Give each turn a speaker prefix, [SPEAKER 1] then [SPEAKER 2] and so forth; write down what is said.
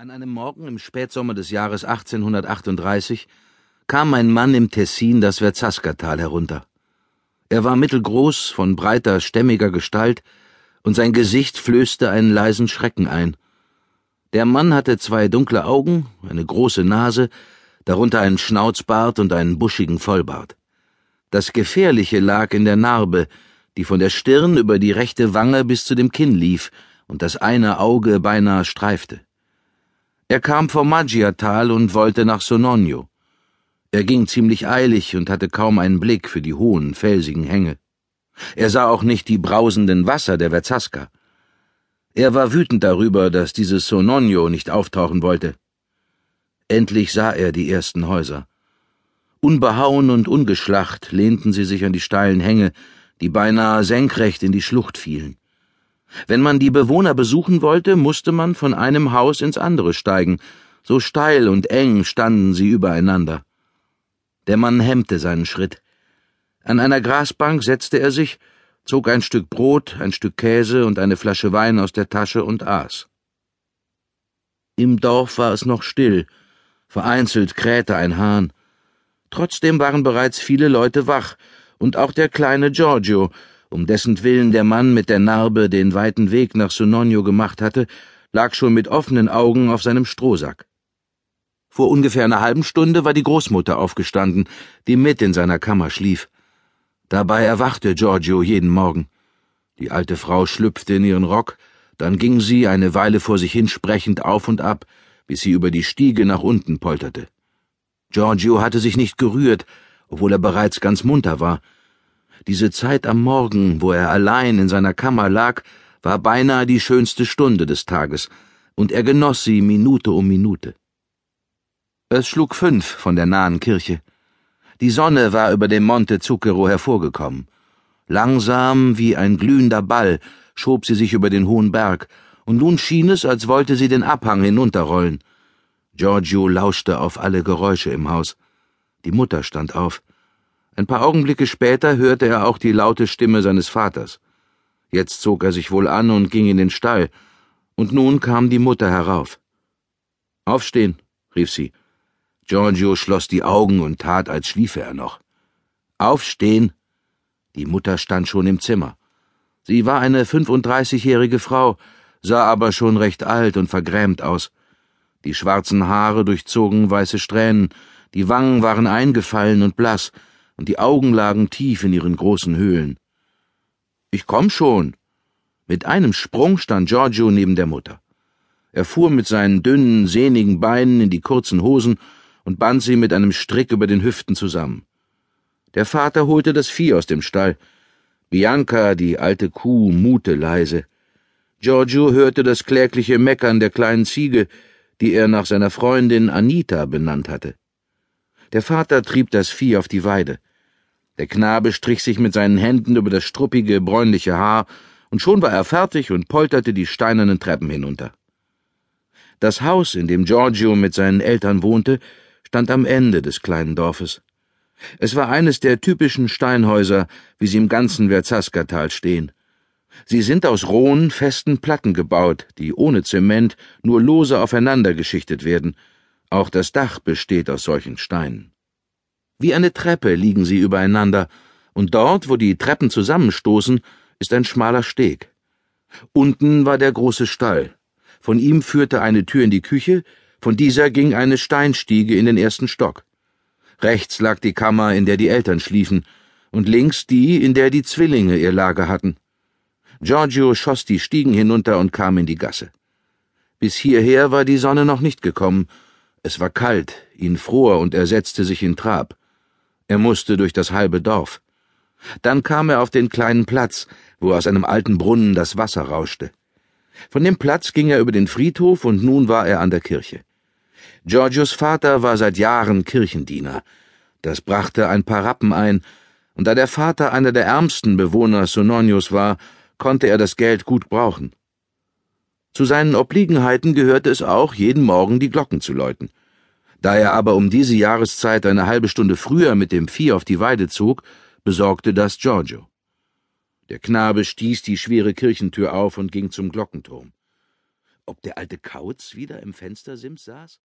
[SPEAKER 1] An einem Morgen im Spätsommer des Jahres 1838 kam ein Mann im Tessin das Verzaskatal herunter. Er war mittelgroß, von breiter, stämmiger Gestalt, und sein Gesicht flößte einen leisen Schrecken ein. Der Mann hatte zwei dunkle Augen, eine große Nase, darunter einen Schnauzbart und einen buschigen Vollbart. Das Gefährliche lag in der Narbe, die von der Stirn über die rechte Wange bis zu dem Kinn lief und das eine Auge beinahe streifte. Er kam vom Maggiatal und wollte nach Sonogno. Er ging ziemlich eilig und hatte kaum einen Blick für die hohen, felsigen Hänge. Er sah auch nicht die brausenden Wasser der Verzaska. Er war wütend darüber, dass dieses Sonogno nicht auftauchen wollte. Endlich sah er die ersten Häuser. Unbehauen und ungeschlacht lehnten sie sich an die steilen Hänge, die beinahe senkrecht in die Schlucht fielen. Wenn man die Bewohner besuchen wollte, musste man von einem Haus ins andere steigen, so steil und eng standen sie übereinander. Der Mann hemmte seinen Schritt. An einer Grasbank setzte er sich, zog ein Stück Brot, ein Stück Käse und eine Flasche Wein aus der Tasche und aß. Im Dorf war es noch still, vereinzelt krähte ein Hahn. Trotzdem waren bereits viele Leute wach, und auch der kleine Giorgio, um dessen Willen der Mann mit der Narbe den weiten Weg nach Sonogno gemacht hatte, lag schon mit offenen Augen auf seinem Strohsack. Vor ungefähr einer halben Stunde war die Großmutter aufgestanden, die mit in seiner Kammer schlief. Dabei erwachte Giorgio jeden Morgen. Die alte Frau schlüpfte in ihren Rock, dann ging sie eine Weile vor sich hinsprechend auf und ab, bis sie über die Stiege nach unten polterte. Giorgio hatte sich nicht gerührt, obwohl er bereits ganz munter war, diese Zeit am Morgen, wo er allein in seiner Kammer lag, war beinahe die schönste Stunde des Tages, und er genoss sie Minute um Minute. Es schlug fünf von der nahen Kirche. Die Sonne war über dem Monte Zucchero hervorgekommen. Langsam wie ein glühender Ball schob sie sich über den hohen Berg, und nun schien es, als wollte sie den Abhang hinunterrollen. Giorgio lauschte auf alle Geräusche im Haus. Die Mutter stand auf. Ein paar Augenblicke später hörte er auch die laute Stimme seines Vaters. Jetzt zog er sich wohl an und ging in den Stall, und nun kam die Mutter herauf. Aufstehen, rief sie. Giorgio schloss die Augen und tat, als schliefe er noch. Aufstehen! Die Mutter stand schon im Zimmer. Sie war eine fünfunddreißigjährige Frau, sah aber schon recht alt und vergrämt aus. Die schwarzen Haare durchzogen weiße Strähnen, die Wangen waren eingefallen und blass, und die Augen lagen tief in ihren großen Höhlen. Ich komm schon. Mit einem Sprung stand Giorgio neben der Mutter. Er fuhr mit seinen dünnen, sehnigen Beinen in die kurzen Hosen und band sie mit einem Strick über den Hüften zusammen. Der Vater holte das Vieh aus dem Stall. Bianca, die alte Kuh, mute leise. Giorgio hörte das klägliche Meckern der kleinen Ziege, die er nach seiner Freundin Anita benannt hatte. Der Vater trieb das Vieh auf die Weide. Der Knabe strich sich mit seinen Händen über das struppige, bräunliche Haar, und schon war er fertig und polterte die steinernen Treppen hinunter. Das Haus, in dem Giorgio mit seinen Eltern wohnte, stand am Ende des kleinen Dorfes. Es war eines der typischen Steinhäuser, wie sie im ganzen Verzaskatal stehen. Sie sind aus rohen, festen Platten gebaut, die ohne Zement nur lose aufeinander geschichtet werden. Auch das Dach besteht aus solchen Steinen. Wie eine Treppe liegen sie übereinander, und dort, wo die Treppen zusammenstoßen, ist ein schmaler Steg. Unten war der große Stall. Von ihm führte eine Tür in die Küche, von dieser ging eine Steinstiege in den ersten Stock. Rechts lag die Kammer, in der die Eltern schliefen, und links die, in der die Zwillinge ihr Lager hatten. Giorgio schoss die Stiegen hinunter und kam in die Gasse. Bis hierher war die Sonne noch nicht gekommen. Es war kalt, ihn fror und er setzte sich in Trab. Er musste durch das halbe Dorf. Dann kam er auf den kleinen Platz, wo aus einem alten Brunnen das Wasser rauschte. Von dem Platz ging er über den Friedhof und nun war er an der Kirche. Georgios Vater war seit Jahren Kirchendiener. Das brachte ein paar Rappen ein, und da der Vater einer der ärmsten Bewohner Sononios war, konnte er das Geld gut brauchen. Zu seinen Obliegenheiten gehörte es auch, jeden Morgen die Glocken zu läuten. Da er aber um diese Jahreszeit eine halbe Stunde früher mit dem Vieh auf die Weide zog, besorgte das Giorgio. Der Knabe stieß die schwere Kirchentür auf und ging zum Glockenturm. ob der alte Kauz wieder im Fenstersims saß?